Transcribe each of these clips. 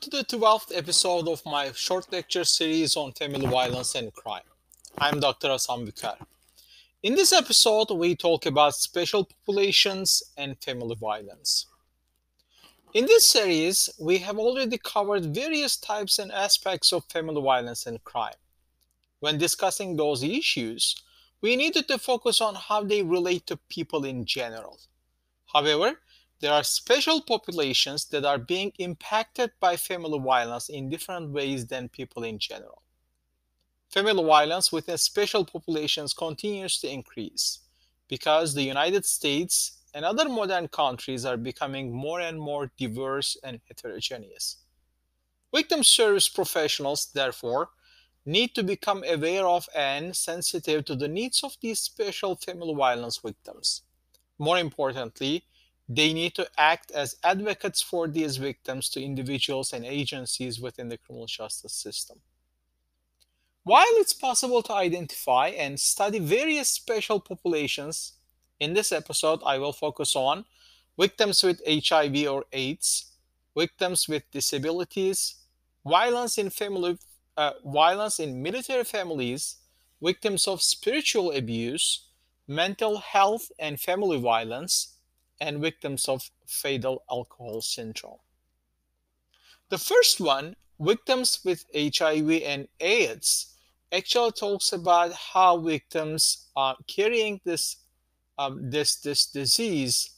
Welcome to the 12th episode of my short lecture series on family violence and crime. I'm Dr. Hasan Bükar. In this episode, we talk about special populations and family violence. In this series, we have already covered various types and aspects of family violence and crime. When discussing those issues, we needed to focus on how they relate to people in general. However, there are special populations that are being impacted by family violence in different ways than people in general. Family violence within special populations continues to increase because the United States and other modern countries are becoming more and more diverse and heterogeneous. Victim service professionals, therefore, need to become aware of and sensitive to the needs of these special family violence victims. More importantly, they need to act as advocates for these victims to individuals and agencies within the criminal justice system. While it's possible to identify and study various special populations, in this episode I will focus on victims with HIV or AIDS, victims with disabilities, violence in family, uh, violence in military families, victims of spiritual abuse, mental health and family violence, and victims of fetal alcohol syndrome. The first one, victims with HIV and AIDS, actually talks about how victims uh, carrying this um, this this disease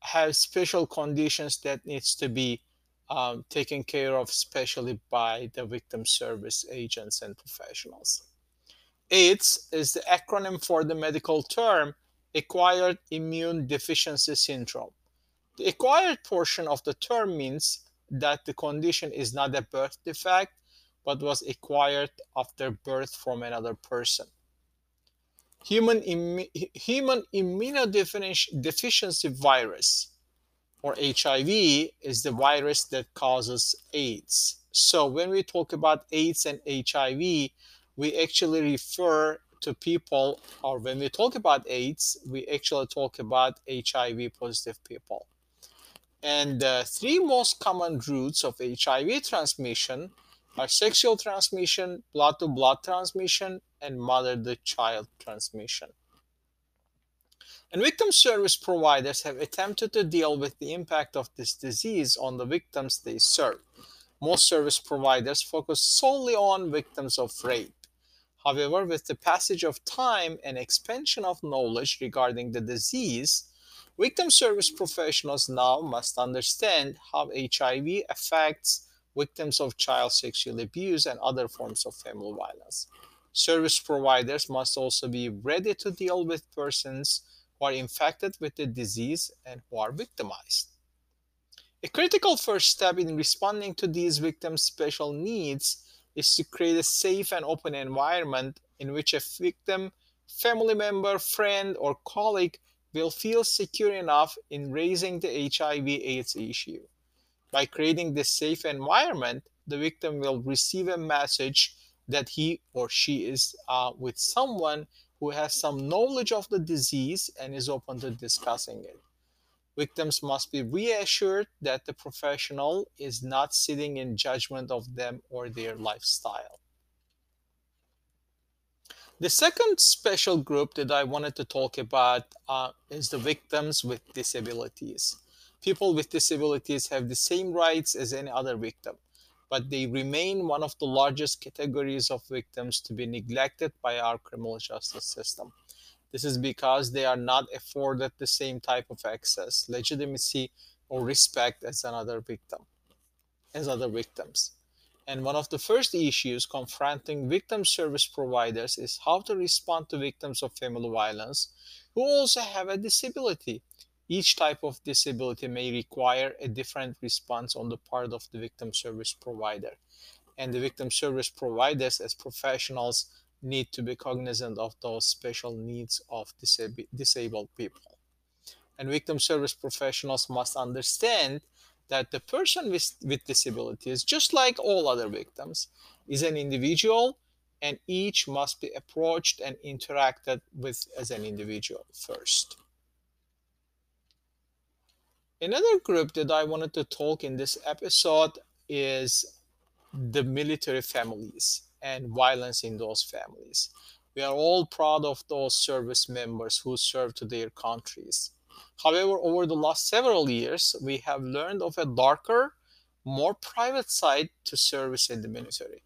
have special conditions that needs to be um, taken care of, especially by the victim service agents and professionals. AIDS is the acronym for the medical term acquired immune deficiency syndrome. The acquired portion of the term means that the condition is not a birth defect but was acquired after birth from another person. Human, human immunodeficiency virus or HIV is the virus that causes AIDS. So when we talk about AIDS and HIV, we actually refer to people, or when we talk about AIDS, we actually talk about HIV positive people. And the three most common routes of HIV transmission are sexual transmission, blood to blood transmission, and mother to child transmission. And victim service providers have attempted to deal with the impact of this disease on the victims they serve. Most service providers focus solely on victims of rape. However, with the passage of time and expansion of knowledge regarding the disease, victim service professionals now must understand how HIV affects victims of child sexual abuse and other forms of family violence. Service providers must also be ready to deal with persons who are infected with the disease and who are victimized. A critical first step in responding to these victims' special needs is to create a safe and open environment in which a victim, family member, friend, or colleague will feel secure enough in raising the HIV AIDS issue. By creating this safe environment, the victim will receive a message that he or she is uh, with someone who has some knowledge of the disease and is open to discussing it. Victims must be reassured that the professional is not sitting in judgment of them or their lifestyle. The second special group that I wanted to talk about uh, is the victims with disabilities. People with disabilities have the same rights as any other victim, but they remain one of the largest categories of victims to be neglected by our criminal justice system. This is because they are not afforded the same type of access, legitimacy, or respect as another victim, as other victims. And one of the first issues confronting victim service providers is how to respond to victims of family violence who also have a disability. Each type of disability may require a different response on the part of the victim service provider. And the victim service providers, as professionals, need to be cognizant of those special needs of disab- disabled people. And victim service professionals must understand that the person with, with disabilities, just like all other victims, is an individual and each must be approached and interacted with as an individual first. Another group that I wanted to talk in this episode is the military families and violence in those families. We are all proud of those service members who serve to their countries. However, over the last several years, we have learned of a darker, more private side to service in the military.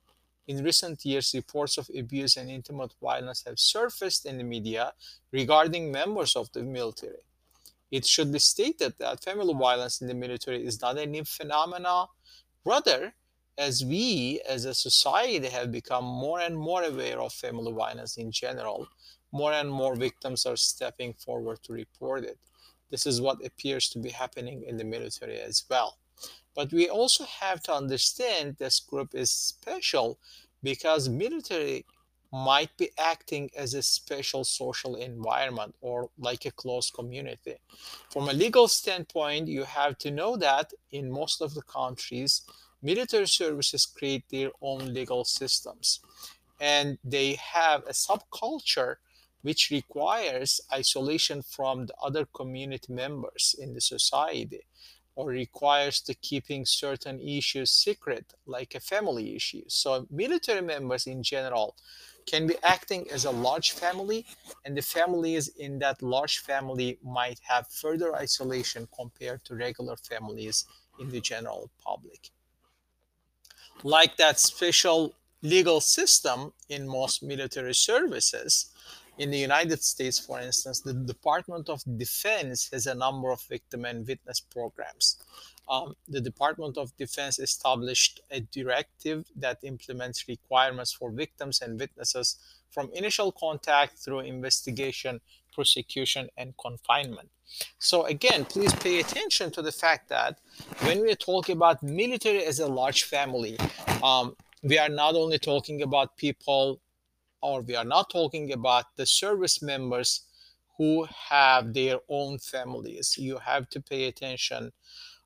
In recent years, reports of abuse and intimate violence have surfaced in the media regarding members of the military. It should be stated that family violence in the military is not a new phenomenon. Rather, as we as a society have become more and more aware of family violence in general, more and more victims are stepping forward to report it. This is what appears to be happening in the military as well. But we also have to understand this group is special because military might be acting as a special social environment or like a closed community. From a legal standpoint, you have to know that in most of the countries, military services create their own legal systems and they have a subculture which requires isolation from the other community members in the society or requires the keeping certain issues secret, like a family issue. So military members in general can be acting as a large family, and the families in that large family might have further isolation compared to regular families in the general public. Like that special legal system in most military services, in the United States, for instance, the Department of Defense has a number of victim and witness programs. Um, the Department of Defense established a directive that implements requirements for victims and witnesses from initial contact through investigation, prosecution, and confinement. So again, please pay attention to the fact that when we talk about military as a large family, um, we are not only talking about people or we are not talking about the service members who have their own families. You have to pay attention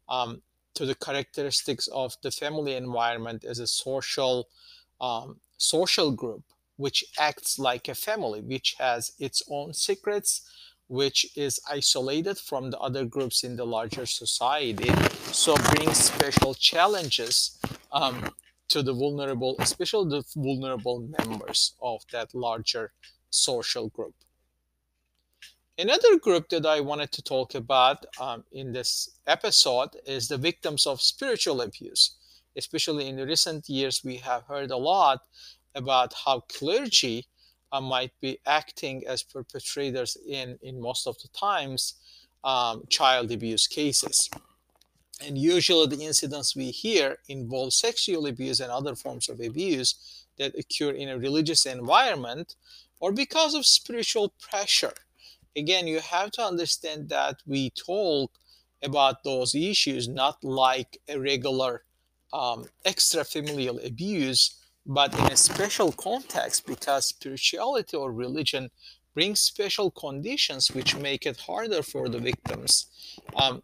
um, to the characteristics of the family environment as a social um, social group which acts like a family, which has its own secrets, which is isolated from the other groups in the larger society, so brings special challenges um, to the vulnerable, especially the vulnerable members of that larger social group. Another group that I wanted to talk about um, in this episode is the victims of spiritual abuse. Especially in recent years, we have heard a lot about how clergy uh, might be acting as perpetrators in, in most of the times, um, child abuse cases. And usually the incidents we hear involve sexual abuse and other forms of abuse that occur in a religious environment or because of spiritual pressure. Again, you have to understand that we talk about those issues not like a regular um, extra familial abuse, but in a special context because spirituality or religion brings special conditions which make it harder for the victims um,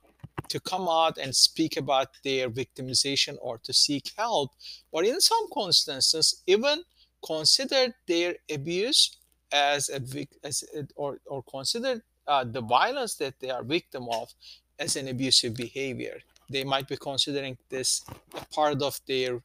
to come out and speak about their victimization or to seek help, or in some instances, even consider their abuse as a as or, or consider uh, the violence that they are victim of as an abusive behavior. They might be considering this a part of their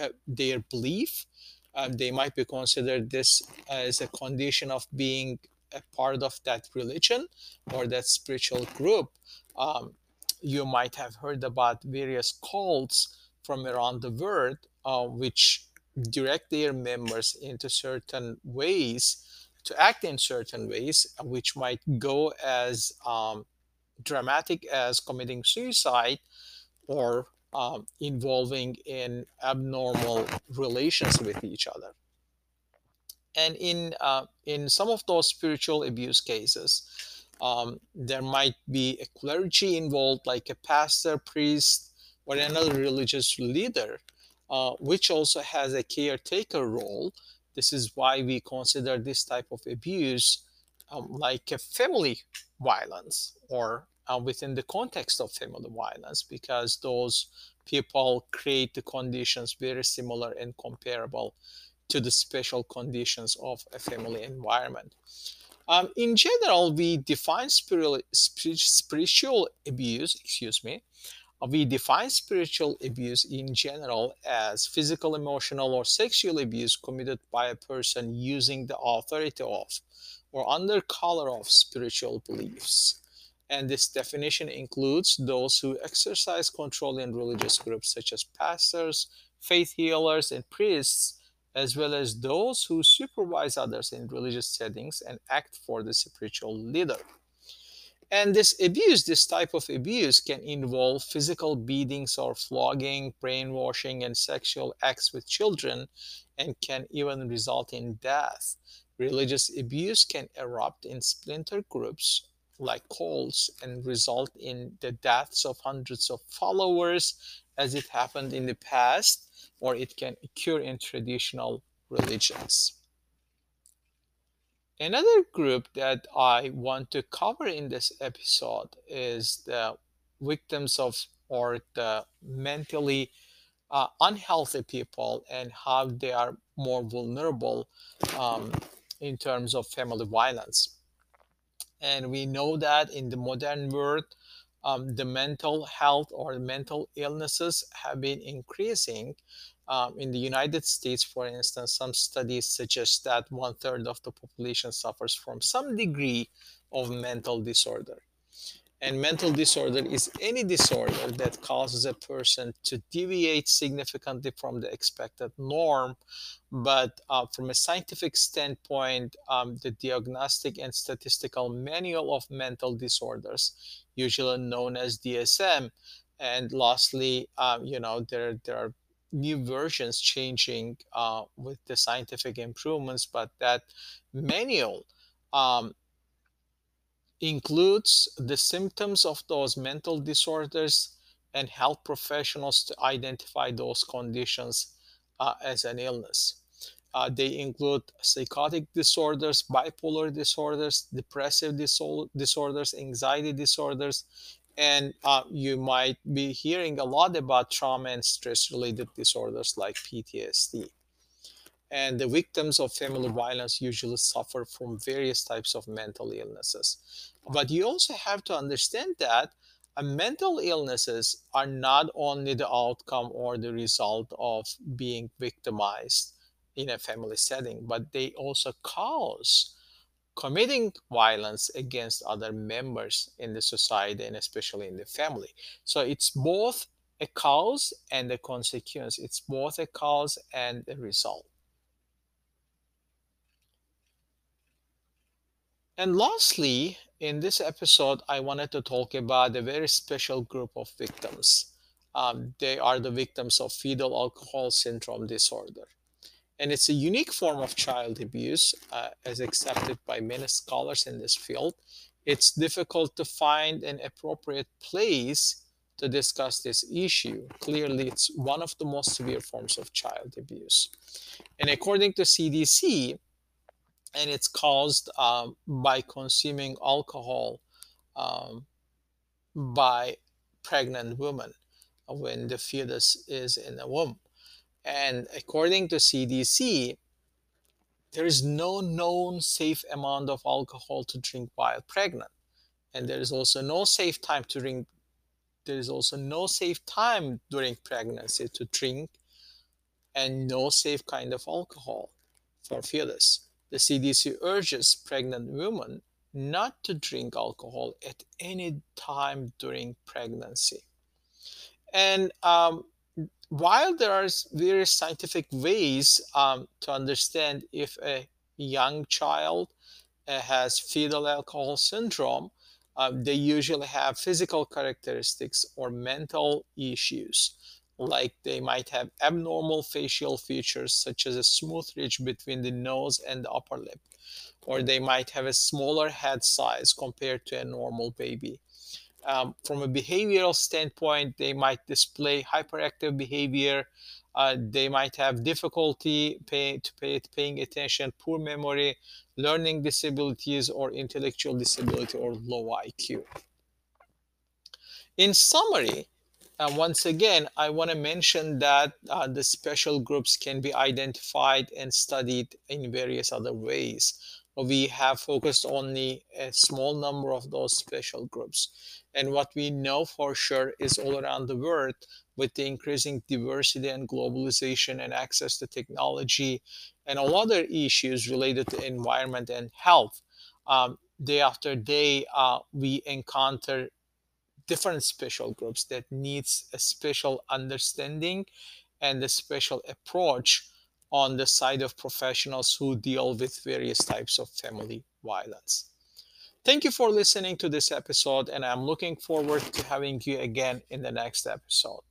uh, their belief. Um, they might be considered this as a condition of being a part of that religion or that spiritual group. Um, you might have heard about various cults from around the world uh, which direct their members into certain ways to act in certain ways which might go as um, dramatic as committing suicide or um, involving in abnormal relations with each other and in uh, in some of those spiritual abuse cases um, there might be a clergy involved, like a pastor, priest, or another religious leader, uh, which also has a caretaker role. This is why we consider this type of abuse um, like a family violence or uh, within the context of family violence, because those people create the conditions very similar and comparable to the special conditions of a family environment. Um, in general, we define spiritual, spiritual abuse, excuse me, Uh, we define spiritual abuse in general as physical, emotional, or sexual abuse committed by a person using the authority of or under color of spiritual beliefs. And this definition includes those who exercise control in religious groups such as pastors, faith healers, and priests, as well as those who supervise others in religious settings and act for the spiritual leader. And this abuse, this type of abuse, can involve physical beatings or flogging, brainwashing, and sexual acts with children, and can even result in death. Religious abuse can erupt in splinter groups like cults and result in the deaths of hundreds of followers, as it happened in the past, or it can occur in traditional religions. Another group that I want to cover in this episode is the victims of or the mentally uh, unhealthy people and how they are more vulnerable um, in terms of family violence. And we know that in the modern world, um, the mental health or mental illnesses have been increasing um, in the United States, for instance, some studies suggest that one third of the population suffers from some degree of mental disorder. And mental disorder is any disorder that causes a person to deviate significantly from the expected norm. But uh, from a scientific standpoint, um, the Diagnostic and Statistical Manual of Mental Disorders, usually known as DSM, and lastly, um, you know, there, there are new versions changing uh, with the scientific improvements, but that manual um, includes the symptoms of those mental disorders and help professionals to identify those conditions uh, as an illness. Uh, they include psychotic disorders, bipolar disorders, depressive disorders, anxiety disorders, and uh, you might be hearing a lot about trauma and stress related disorders like PTSD. And the victims of family violence usually suffer from various types of mental illnesses. But you also have to understand that uh, mental illnesses are not only the outcome or the result of being victimized in a family setting, but they also cause committing violence against other members in the society and especially in the family. So it's both a cause and a consequence. It's both a cause and a result. And lastly, in this episode, I wanted to talk about a very special group of victims. Um, they are the victims of fetal alcohol syndrome disorder and it's a unique form of child abuse uh, as accepted by many scholars in this field. It's difficult to find an appropriate place to discuss this issue. Clearly, it's one of the most severe forms of child abuse. And according to CDC, and it's caused um, by consuming alcohol um, by pregnant women when the fetus is in the womb. And according to CDC, there is no known safe amount of alcohol to drink while pregnant. And there is also no safe time to drink. There is also no safe time during pregnancy to drink and no safe kind of alcohol for fetus. The CDC urges pregnant women not to drink alcohol at any time during pregnancy. And um, while there are various scientific ways um, to understand if a young child uh, has fetal alcohol syndrome, uh, they usually have physical characteristics or mental issues, like they might have abnormal facial features, such as a smooth ridge between the nose and the upper lip, or they might have a smaller head size compared to a normal baby um, from a behavioral standpoint, they might display hyperactive behavior. Uh, they might have difficulty pay, to pay, paying attention, poor memory, learning disabilities, or intellectual disability or low IQ. In summary, uh, once again, I want to mention that uh, the special groups can be identified and studied in various other ways. we have focused only a small number of those special groups. And what we know for sure is all around the world, with the increasing diversity and globalization and access to technology and all other issues related to environment and health, um, day after day, uh, we encounter different special groups that needs a special understanding and a special approach on the side of professionals who deal with various types of family violence. Thank you for listening to this episode, and I'm looking forward to having you again in the next episode.